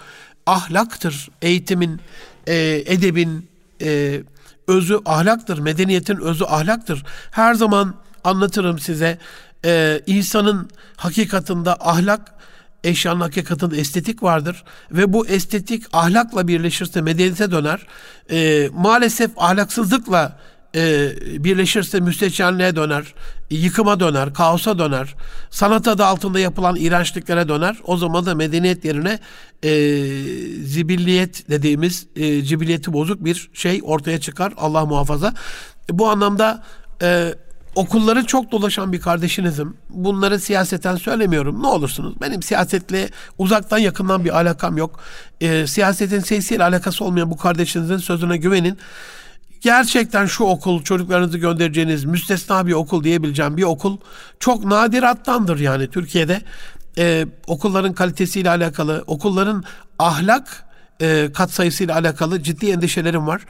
S1: Ahlaktır eğitimin, e, edebin, e, özü ahlaktır. Medeniyetin özü ahlaktır. Her zaman anlatırım size. E, insanın hakikatında ahlak, eşyanın hakikatında estetik vardır. Ve bu estetik ahlakla birleşirse medeniyete döner. E, maalesef ahlaksızlıkla e, birleşirse müstehcenliğe döner, yıkıma döner, kaosa döner, sanat adı altında yapılan iğrençliklere döner. O zaman da medeniyet yerine e, zibilliyet dediğimiz e, cibiliyeti bozuk bir şey ortaya çıkar. Allah muhafaza. Bu anlamda e, okulları çok dolaşan bir kardeşinizim. Bunları siyaseten söylemiyorum. Ne olursunuz. Benim siyasetle uzaktan yakından bir alakam yok. E, siyasetin siyasiyle alakası olmayan bu kardeşinizin sözüne güvenin gerçekten şu okul çocuklarınızı göndereceğiniz müstesna bir okul diyebileceğim bir okul çok nadirattandır yani Türkiye'de e, okulların kalitesiyle alakalı okulların ahlak e, katsayısıyla alakalı ciddi endişelerim var.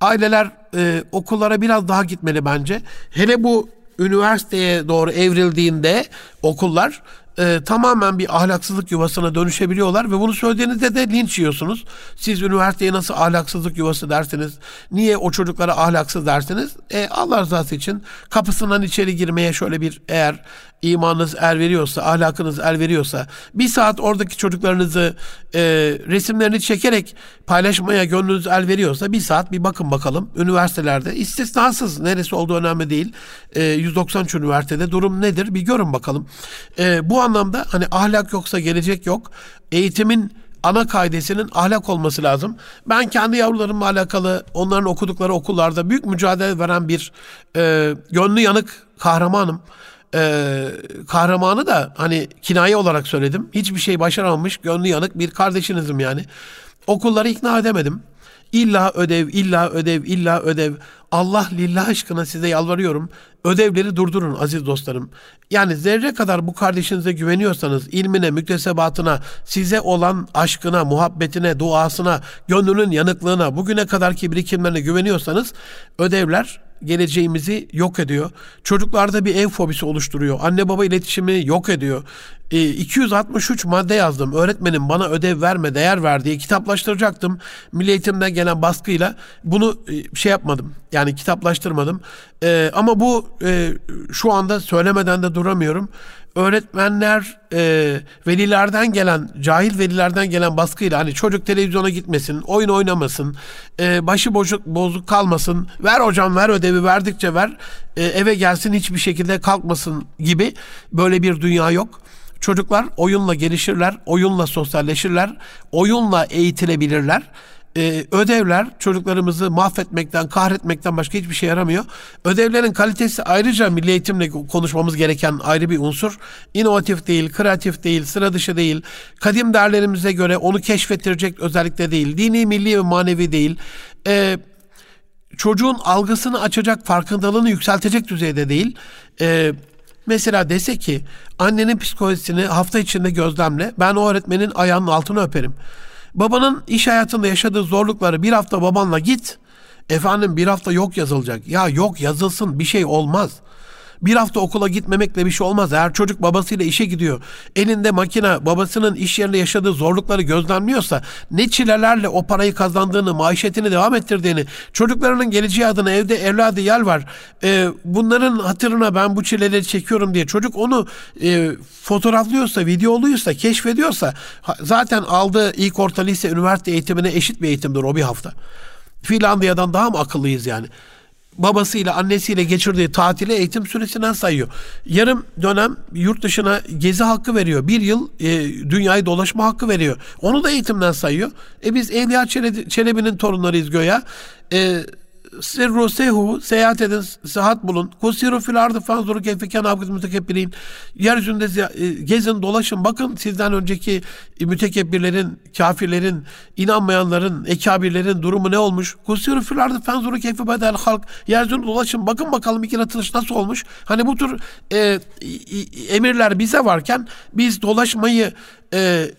S1: Aileler e, okullara biraz daha gitmeli bence. Hele bu üniversiteye doğru evrildiğinde okullar e, tamamen bir ahlaksızlık yuvasına dönüşebiliyorlar ve bunu söylediğinizde de linç yiyorsunuz. Siz üniversiteye nasıl ahlaksızlık yuvası dersiniz? Niye o çocuklara ahlaksız dersiniz? E, Allah rızası için kapısından içeri girmeye şöyle bir eğer imanınız el veriyorsa, ahlakınız el veriyorsa bir saat oradaki çocuklarınızı e, resimlerini çekerek paylaşmaya gönlünüz el veriyorsa bir saat bir bakın bakalım. Üniversitelerde istisnasız neresi olduğu önemli değil. E, 193 üniversitede durum nedir bir görün bakalım. E, bu anlamda hani ahlak yoksa gelecek yok. Eğitimin ana kaidesinin ahlak olması lazım. Ben kendi yavrularımla alakalı onların okudukları okullarda büyük mücadele veren bir e, gönlü yanık kahramanım e, kahramanı da hani kinaye olarak söyledim. Hiçbir şey başaramamış, gönlü yanık bir kardeşinizim yani. Okulları ikna edemedim. İlla ödev, illa ödev, illa ödev. Allah lillah aşkına size yalvarıyorum. Ödevleri durdurun aziz dostlarım. Yani zerre kadar bu kardeşinize güveniyorsanız ilmine, müktesebatına, size olan aşkına, muhabbetine, duasına, gönlünün yanıklığına, bugüne kadarki birikimlerine güveniyorsanız ödevler geleceğimizi yok ediyor. Çocuklarda bir ev fobisi oluşturuyor. Anne baba iletişimi yok ediyor. E, 263 madde yazdım. Öğretmenim bana ödev verme, değer ver diye kitaplaştıracaktım. Milli Eğitim'den gelen baskıyla bunu e, şey yapmadım. Yani kitaplaştırmadım. E, ama bu e, şu anda söylemeden de duramıyorum öğretmenler e, velilerden gelen cahil velilerden gelen baskıyla hani çocuk televizyona gitmesin, oyun oynamasın, e, başı bozuk, bozuk kalmasın, ver hocam ver ödevi verdikçe ver, e, eve gelsin hiçbir şekilde kalkmasın gibi böyle bir dünya yok. Çocuklar oyunla gelişirler, oyunla sosyalleşirler, oyunla eğitilebilirler e, ödevler çocuklarımızı mahvetmekten, kahretmekten başka hiçbir şey yaramıyor. Ödevlerin kalitesi ayrıca milli eğitimle konuşmamız gereken ayrı bir unsur. İnovatif değil, kreatif değil, sıra dışı değil. Kadim değerlerimize göre onu keşfettirecek özellikle değil. Dini, milli ve manevi değil. E, çocuğun algısını açacak, farkındalığını yükseltecek düzeyde değil. E, Mesela dese ki annenin psikolojisini hafta içinde gözlemle ben o öğretmenin ayağının altını öperim. Babanın iş hayatında yaşadığı zorlukları bir hafta babanla git. Efendim bir hafta yok yazılacak. Ya yok yazılsın bir şey olmaz. Bir hafta okula gitmemekle bir şey olmaz. Eğer çocuk babasıyla işe gidiyor, elinde makine, babasının iş yerinde yaşadığı zorlukları gözlemliyorsa, ne çilelerle o parayı kazandığını, maişetini devam ettirdiğini, çocuklarının geleceği adına evde evladı yer var, e, bunların hatırına ben bu çileleri çekiyorum diye çocuk onu e, fotoğraflıyorsa, videoluysa, keşfediyorsa, zaten aldığı ilk orta lise, üniversite eğitimine eşit bir eğitimdir o bir hafta. Finlandiya'dan daha mı akıllıyız yani? Babasıyla annesiyle geçirdiği tatili eğitim süresinden sayıyor. Yarım dönem yurt dışına gezi hakkı veriyor. Bir yıl e, dünyayı dolaşma hakkı veriyor. Onu da eğitimden sayıyor. E biz Evliya Çelebi'nin torunlarıyız göya. E, sirru sehu seyahat edin sıhhat bulun. Kusiru fil ardı fanzuru keyfe ken abgız mütekebbirin. Yeryüzünde e, gezin dolaşın bakın sizden önceki mütekebbirlerin, kafirlerin, inanmayanların, ekabirlerin durumu ne olmuş? Kusiru fil ardı fanzuru keyfe bedel halk. Yeryüzünde dolaşın bakın bakalım iki yaratılış nasıl olmuş? Hani bu tür e, emirler bize varken biz dolaşmayı e,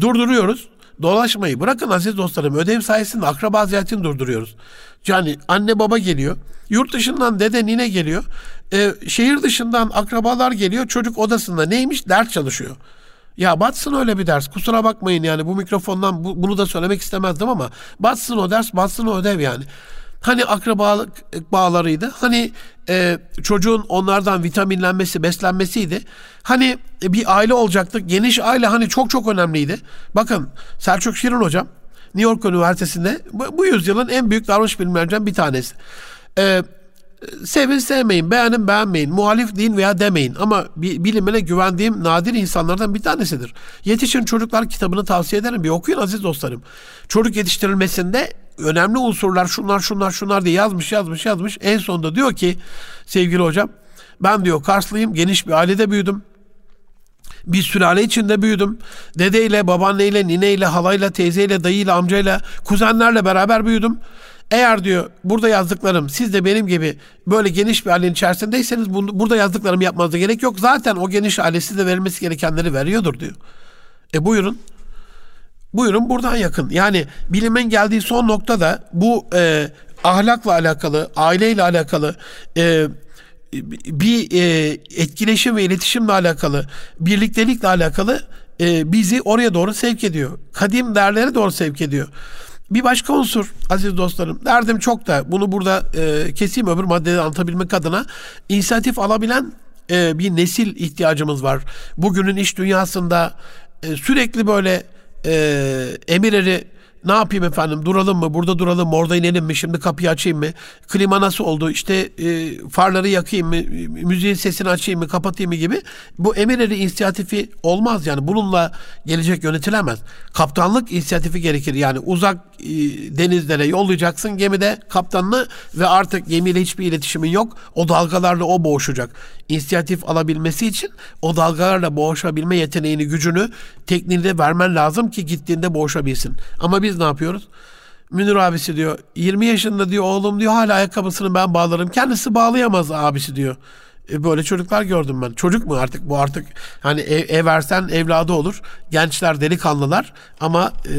S1: durduruyoruz dolaşmayı bırakın aziz dostlarım ödev sayesinde akraba ziyaretini durduruyoruz. Yani anne baba geliyor. Yurt dışından dede nine geliyor. Ee, şehir dışından akrabalar geliyor. Çocuk odasında neymiş? Ders çalışıyor. Ya batsın öyle bir ders. Kusura bakmayın yani bu mikrofondan bu, bunu da söylemek istemezdim ama batsın o ders, batsın o ödev yani. Hani akrabalık bağlarıydı. Hani e, çocuğun onlardan vitaminlenmesi, beslenmesiydi. Hani bir aile olacaktı. Geniş aile hani çok çok önemliydi. Bakın Selçuk Şirin hocam New York Üniversitesi'nde bu, bu yüzyılın en büyük davranış bilimlerinden bir tanesi. Ee, sevin sevmeyin, beğenin beğenmeyin, muhalif deyin veya demeyin ama bilimine güvendiğim nadir insanlardan bir tanesidir. Yetişin Çocuklar kitabını tavsiye ederim. Bir okuyun aziz dostlarım. Çocuk yetiştirilmesinde önemli unsurlar şunlar şunlar şunlar diye yazmış yazmış yazmış. En sonunda diyor ki sevgili hocam ben diyor Karslıyım geniş bir ailede büyüdüm. Bir sülale içinde büyüdüm. Dedeyle, babaanneyle, nineyle, halayla, teyzeyle, dayıyla, amcayla, kuzenlerle beraber büyüdüm. Eğer diyor burada yazdıklarım siz de benim gibi böyle geniş bir ailenin içerisindeyseniz bunu, burada yazdıklarımı yapmanıza gerek yok. Zaten o geniş aile size verilmesi gerekenleri veriyordur diyor. E buyurun. Buyurun buradan yakın. Yani bilimin geldiği son nokta da bu e, ahlakla alakalı, aileyle alakalı, e, bir e, etkileşim ve iletişimle alakalı, birliktelikle alakalı e, bizi oraya doğru sevk ediyor. Kadim değerlere doğru sevk ediyor. Bir başka unsur aziz dostlarım. Derdim çok da bunu burada e, keseyim öbür maddeleri anlatabilmek adına inisiyatif alabilen e, bir nesil ihtiyacımız var. Bugünün iş dünyasında e, sürekli böyle e, emirleri ne yapayım efendim? Duralım mı? Burada duralım mı? Orada inelim mi? Şimdi kapıyı açayım mı? Klima nasıl oldu? İşte e, farları yakayım mı? Müziğin sesini açayım mı? Kapatayım mı gibi. Bu emirleri inisiyatifi olmaz yani. Bununla gelecek yönetilemez. Kaptanlık inisiyatifi gerekir. Yani uzak e, denizlere yollayacaksın gemide kaptanını ve artık gemiyle hiçbir iletişimin yok. O dalgalarla o boğuşacak. İnisiyatif alabilmesi için o dalgalarla boğuşabilme yeteneğini gücünü tekniğini de vermen lazım ki gittiğinde boğuşabilsin. Ama biz ne yapıyoruz? Münir abisi diyor 20 yaşında diyor oğlum diyor hala ayakkabısını ben bağlarım. Kendisi bağlayamaz abisi diyor. E, böyle çocuklar gördüm ben. Çocuk mu artık bu artık hani ev, ev versen evladı olur. Gençler delikanlılar ama e,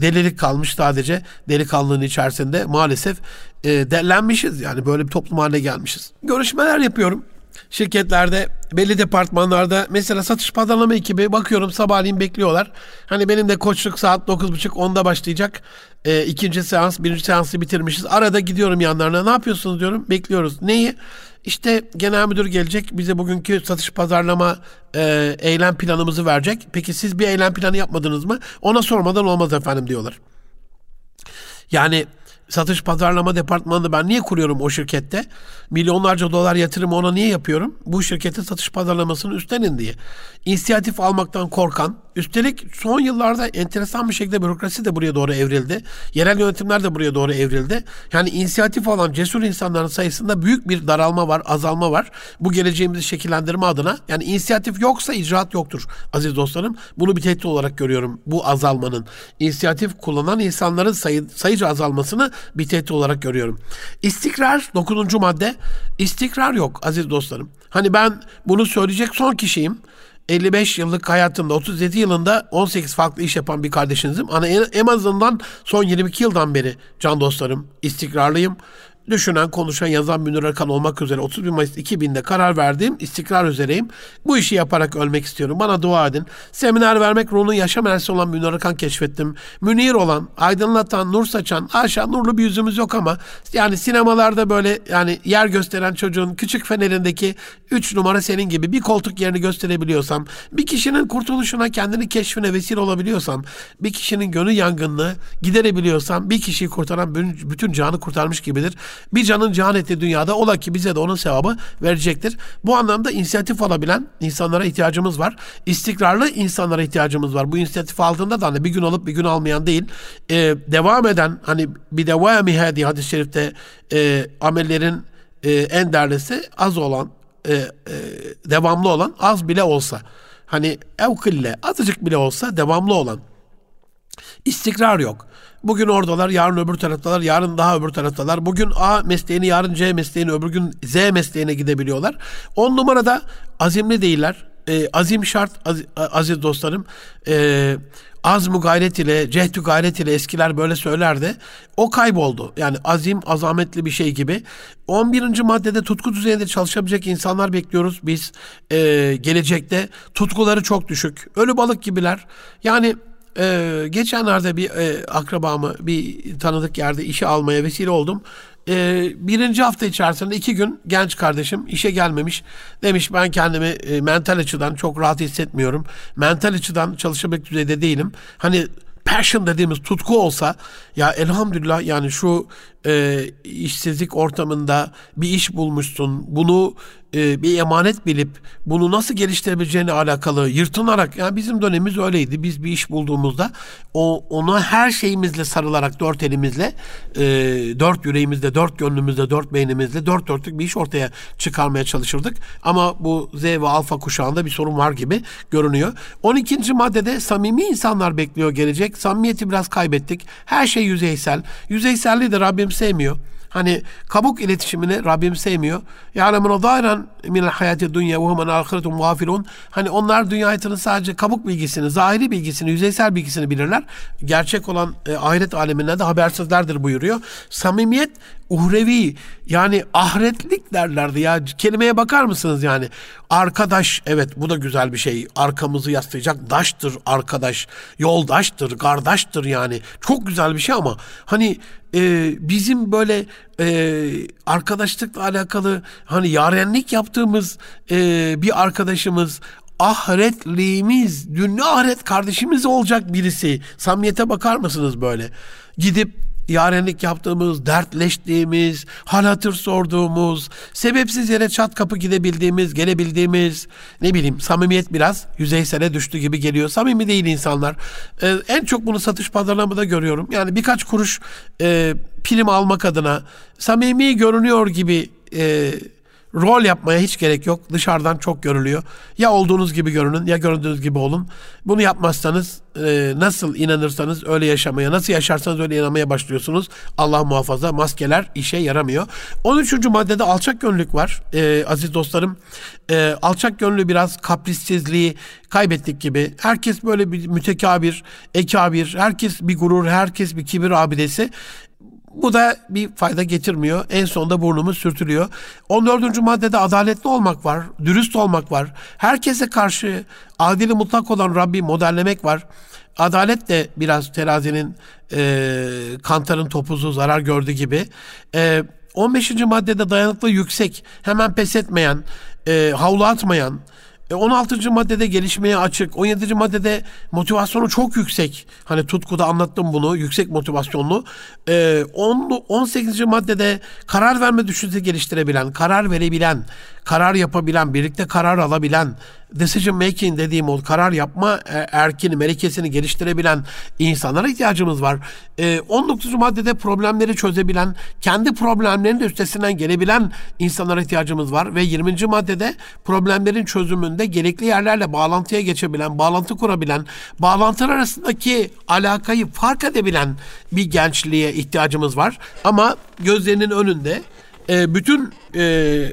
S1: delilik kalmış sadece delikanlılığın içerisinde maalesef e, derlenmişiz yani böyle bir toplum haline gelmişiz. Görüşmeler yapıyorum şirketlerde belli departmanlarda mesela satış pazarlama ekibi bakıyorum sabahleyin bekliyorlar. Hani benim de koçluk saat 9.30-10'da başlayacak. E, ikinci seans, birinci seansı bitirmişiz. Arada gidiyorum yanlarına. Ne yapıyorsunuz diyorum. Bekliyoruz. Neyi? İşte genel müdür gelecek bize bugünkü satış pazarlama e, eylem planımızı verecek. Peki siz bir eylem planı yapmadınız mı? Ona sormadan olmaz efendim diyorlar. Yani satış pazarlama departmanını ben niye kuruyorum o şirkette? Milyonlarca dolar yatırımı ona niye yapıyorum? Bu şirketin satış pazarlamasını üstlenin diye. İnisiyatif almaktan korkan, üstelik son yıllarda enteresan bir şekilde bürokrasi de buraya doğru evrildi. Yerel yönetimler de buraya doğru evrildi. Yani inisiyatif alan cesur insanların sayısında büyük bir daralma var, azalma var. Bu geleceğimizi şekillendirme adına. Yani inisiyatif yoksa icraat yoktur aziz dostlarım. Bunu bir tehdit olarak görüyorum bu azalmanın. İnisiyatif kullanan insanların sayı, sayıca azalmasını bir tehdit olarak görüyorum. İstikrar 9. madde. İstikrar yok aziz dostlarım. Hani ben bunu söyleyecek son kişiyim. 55 yıllık hayatımda 37 yılında 18 farklı iş yapan bir kardeşinizim. Ama en azından son 22 yıldan beri can dostlarım istikrarlıyım düşünen, konuşan, yazan Münir Erkan olmak üzere 31 Mayıs 2000'de karar verdiğim istikrar üzereyim. Bu işi yaparak ölmek istiyorum. Bana dua edin. Seminer vermek ruhunun yaşam enerjisi olan Münir Erkan keşfettim. Münir olan, aydınlatan, nur saçan, aşağı nurlu bir yüzümüz yok ama yani sinemalarda böyle yani yer gösteren çocuğun küçük fenerindeki 3 numara senin gibi bir koltuk yerini gösterebiliyorsam, bir kişinin kurtuluşuna kendini keşfine vesile olabiliyorsam, bir kişinin gönül yangınını giderebiliyorsam bir kişiyi kurtaran bütün canı kurtarmış gibidir. Bir canın cihan dünyada ola ki bize de onun sevabı verecektir. Bu anlamda inisiyatif alabilen insanlara ihtiyacımız var. İstikrarlı insanlara ihtiyacımız var. Bu inisiyatif aldığında da hani bir gün alıp bir gün almayan değil. E, devam eden hani bir devamihe diye hadis-i şerifte e, amellerin e, en değerlisi az olan e, e, devamlı olan az bile olsa hani evkille azıcık bile olsa devamlı olan istikrar yok. Bugün oradalar, yarın öbür taraftalar, yarın daha öbür taraftalar. Bugün A mesleğini, yarın C mesleğini, öbür gün Z mesleğine gidebiliyorlar. On numarada azimli değiller. E, azim şart az, aziz dostlarım. E, azmu gayret ile, cehdü gayret ile eskiler böyle söylerdi. O kayboldu. Yani azim, azametli bir şey gibi. 11. maddede tutku düzeyinde çalışabilecek insanlar bekliyoruz biz. E, gelecekte tutkuları çok düşük. Ölü balık gibiler. Yani ee, geçenlerde bir e, akrabamı bir tanıdık yerde işe almaya vesile oldum. Ee, birinci hafta içerisinde iki gün genç kardeşim işe gelmemiş. Demiş ben kendimi e, mental açıdan çok rahat hissetmiyorum. Mental açıdan çalışabilecek düzeyde değilim. Hani passion dediğimiz tutku olsa ya elhamdülillah yani şu e, işsizlik ortamında bir iş bulmuşsun. Bunu e, bir emanet bilip bunu nasıl geliştirebileceğine alakalı yırtınarak yani bizim dönemimiz öyleydi. Biz bir iş bulduğumuzda o ona her şeyimizle sarılarak dört elimizle e, dört yüreğimizle, dört gönlümüzle, dört beynimizle dört dörtlük bir iş ortaya çıkarmaya çalışırdık. Ama bu Z ve alfa kuşağında bir sorun var gibi görünüyor. 12. maddede samimi insanlar bekliyor gelecek. Samimiyeti biraz kaybettik. Her şey yüzeysel. Yüzeyselliği de Rabbim sevmiyor. Hani kabuk iletişimini Rabbim sevmiyor. Yani bunu min hayati dünya ve humen ahiretun gafilun. Hani onlar dünya hayatının sadece kabuk bilgisini, zahiri bilgisini, yüzeysel bilgisini bilirler. Gerçek olan e, ahiret aleminden de habersizlerdir buyuruyor. Samimiyet uhrevi yani ahiretlik derlerdi ya. Kelimeye bakar mısınız yani? Arkadaş evet bu da güzel bir şey. Arkamızı yaslayacak daştır arkadaş. Yoldaştır, kardeştir yani. Çok güzel bir şey ama hani e, bizim böyle e, arkadaşlıkla alakalı hani yarenlik yaptığımız e, bir arkadaşımız ahiretliğimiz, dünya ahiret kardeşimiz olacak birisi. Samimiyete bakar mısınız böyle? Gidip yarenlik yaptığımız, dertleştiğimiz, hal hatır sorduğumuz, sebepsiz yere çat kapı gidebildiğimiz, gelebildiğimiz, ne bileyim samimiyet biraz yüzeysele düştü gibi geliyor. Samimi değil insanlar. Ee, en çok bunu satış pazarlamada görüyorum. Yani birkaç kuruş e, prim almak adına samimi görünüyor gibi e, Rol yapmaya hiç gerek yok. Dışarıdan çok görülüyor. Ya olduğunuz gibi görünün ya göründüğünüz gibi olun. Bunu yapmazsanız e, nasıl inanırsanız öyle yaşamaya, nasıl yaşarsanız öyle inanmaya başlıyorsunuz. Allah muhafaza maskeler işe yaramıyor. 13. maddede alçak gönüllük var. E, aziz dostlarım e, alçak gönlü biraz kaprissizliği kaybettik gibi. Herkes böyle bir mütekabir, ekabir, herkes bir gurur, herkes bir kibir abidesi. Bu da bir fayda getirmiyor. En sonunda burnumuz sürtülüyor. 14. maddede adaletli olmak var, dürüst olmak var. Herkese karşı adili mutlak olan Rabbi modellemek var. Adalet de biraz terazinin e, kantarın topuzu zarar gördü gibi. E, 15. maddede dayanıklı yüksek, hemen pes etmeyen, e, havlu atmayan, 16. E, maddede gelişmeye açık. 17. maddede motivasyonu çok yüksek. Hani tutkuda anlattım bunu. Yüksek motivasyonlu. 18. E, maddede karar verme düşüncesi geliştirebilen, karar verebilen, karar yapabilen, birlikte karar alabilen, decision making dediğim o karar yapma e, erkini, melekesini geliştirebilen insanlara ihtiyacımız var. 19. maddede problemleri çözebilen, kendi problemlerinin de üstesinden gelebilen insanlara ihtiyacımız var. Ve 20. maddede problemlerin çözümünde gerekli yerlerle bağlantıya geçebilen, bağlantı kurabilen, bağlantılar arasındaki alakayı fark edebilen bir gençliğe ihtiyacımız var. Ama gözlerinin önünde e, bütün e,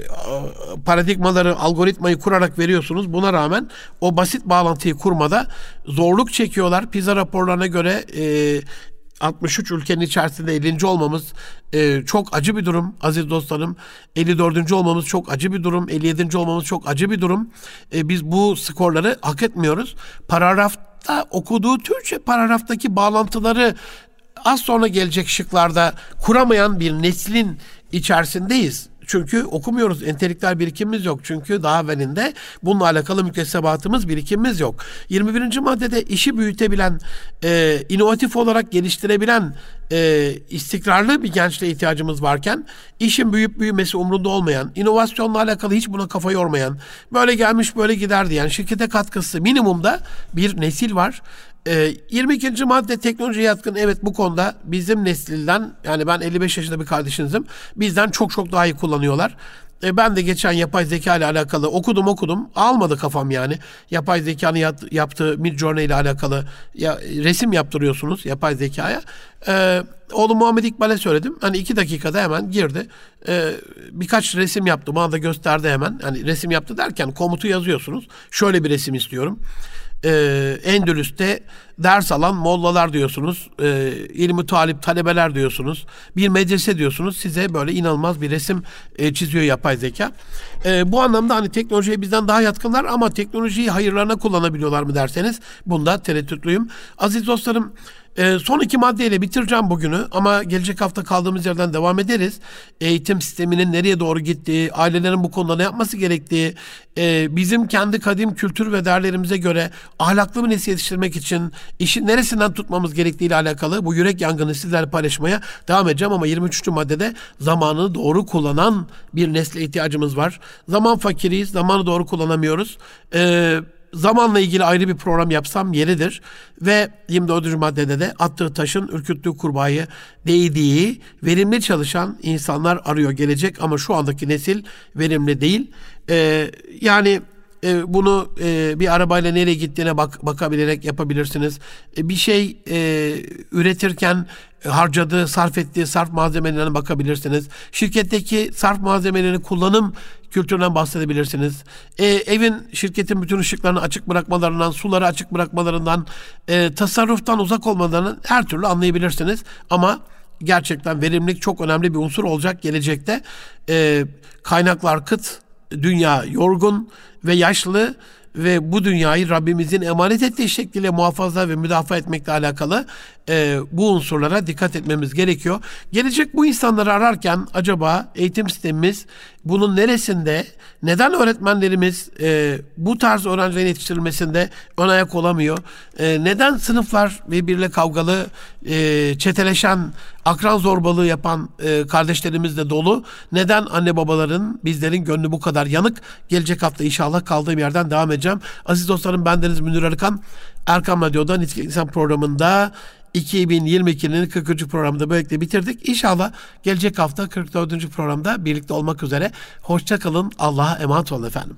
S1: paradigmaları, algoritmayı kurarak veriyorsunuz. Buna rağmen o basit bağlantıyı kurmada zorluk çekiyorlar. PISA raporlarına göre e, 63 ülkenin içerisinde 50. olmamız e, çok acı bir durum aziz dostlarım. 54. olmamız çok acı bir durum. 57. olmamız çok acı bir durum. E, biz bu skorları hak etmiyoruz. Paragrafta okuduğu Türkçe paragraftaki bağlantıları az sonra gelecek şıklarda kuramayan bir neslin içerisindeyiz. Çünkü okumuyoruz. Entelektüel birikimimiz yok. Çünkü daha evvelinde bununla alakalı müktesebatımız, birikimimiz yok. 21. maddede işi büyütebilen, e, inovatif olarak geliştirebilen, e, istikrarlı bir gençliğe ihtiyacımız varken işin büyüyüp büyümesi umrunda olmayan, inovasyonla alakalı hiç buna kafa yormayan, böyle gelmiş böyle gider diyen, şirkete katkısı minimumda bir nesil var. E, ee, 22. madde teknoloji yatkın. Evet bu konuda bizim nesilden yani ben 55 yaşında bir kardeşinizim. Bizden çok çok daha iyi kullanıyorlar. E, ben de geçen yapay zeka ile alakalı okudum okudum. Almadı kafam yani. Yapay zekanın yat, yaptığı Midjourney ile alakalı ya, resim yaptırıyorsunuz yapay zekaya. E, oğlum Muhammed İkbal'e söyledim. Hani iki dakikada hemen girdi. E, birkaç resim yaptı. Bana da gösterdi hemen. Hani resim yaptı derken komutu yazıyorsunuz. Şöyle bir resim istiyorum e, Endülüs'te ders alan mollalar diyorsunuz, e, ilmi talip talebeler diyorsunuz, bir medrese diyorsunuz. Size böyle inanılmaz bir resim e, çiziyor yapay zeka. E, bu anlamda hani teknolojiye bizden daha yatkınlar ama teknolojiyi hayırlarına kullanabiliyorlar mı derseniz bunda tereddütlüyüm. Aziz dostlarım e, son iki maddeyle bitireceğim bugünü ama gelecek hafta kaldığımız yerden devam ederiz. Eğitim sisteminin nereye doğru gittiği, ailelerin bu konuda ne yapması gerektiği, e, bizim kendi kadim kültür ve değerlerimize göre ahlaklı bir nesil yetiştirmek için işin neresinden tutmamız gerektiği ile alakalı bu yürek yangını sizlerle paylaşmaya devam edeceğim ama 23. maddede zamanını doğru kullanan bir nesle ihtiyacımız var. Zaman fakiriyiz, zamanı doğru kullanamıyoruz. Eee zamanla ilgili ayrı bir program yapsam yeridir. Ve 24. maddede de attığı taşın ürküttüğü kurbağayı değdiği verimli çalışan insanlar arıyor gelecek ama şu andaki nesil verimli değil. Ee, yani e, bunu e, bir arabayla nereye gittiğine bak, bakabilerek yapabilirsiniz. E, bir şey e, üretirken harcadığı, sarf ettiği sarf malzemelerine bakabilirsiniz. Şirketteki sarf malzemelerini kullanım kültüründen bahsedebilirsiniz. E, evin, şirketin bütün ışıklarını açık bırakmalarından, suları açık bırakmalarından, e, tasarruftan uzak olmalarını her türlü anlayabilirsiniz. Ama gerçekten verimlilik çok önemli bir unsur olacak gelecekte. E, kaynaklar kıt, dünya yorgun ve yaşlı ve bu dünyayı Rabbimizin emanet ettiği şekliyle muhafaza ve müdafaa etmekle alakalı e, bu unsurlara dikkat etmemiz gerekiyor. Gelecek bu insanları ararken acaba eğitim sistemimiz bunun neresinde, neden öğretmenlerimiz e, bu tarz öğrencilerin yetiştirilmesinde ön ayak olamıyor? E, neden sınıflar birbiriyle kavgalı, e, çeteleşen, akran zorbalığı yapan e, kardeşlerimiz de dolu? Neden anne babaların, bizlerin gönlü bu kadar yanık? Gelecek hafta inşallah kaldığım yerden devam edeceğim. Aziz dostlarım bendeniz Münir Arıkan. Erkam Radyo'da Nitelik İnsan programında 2022'nin 40. programında böylelikle bitirdik. İnşallah gelecek hafta 44. programda birlikte olmak üzere. Hoşçakalın. Allah'a emanet olun efendim.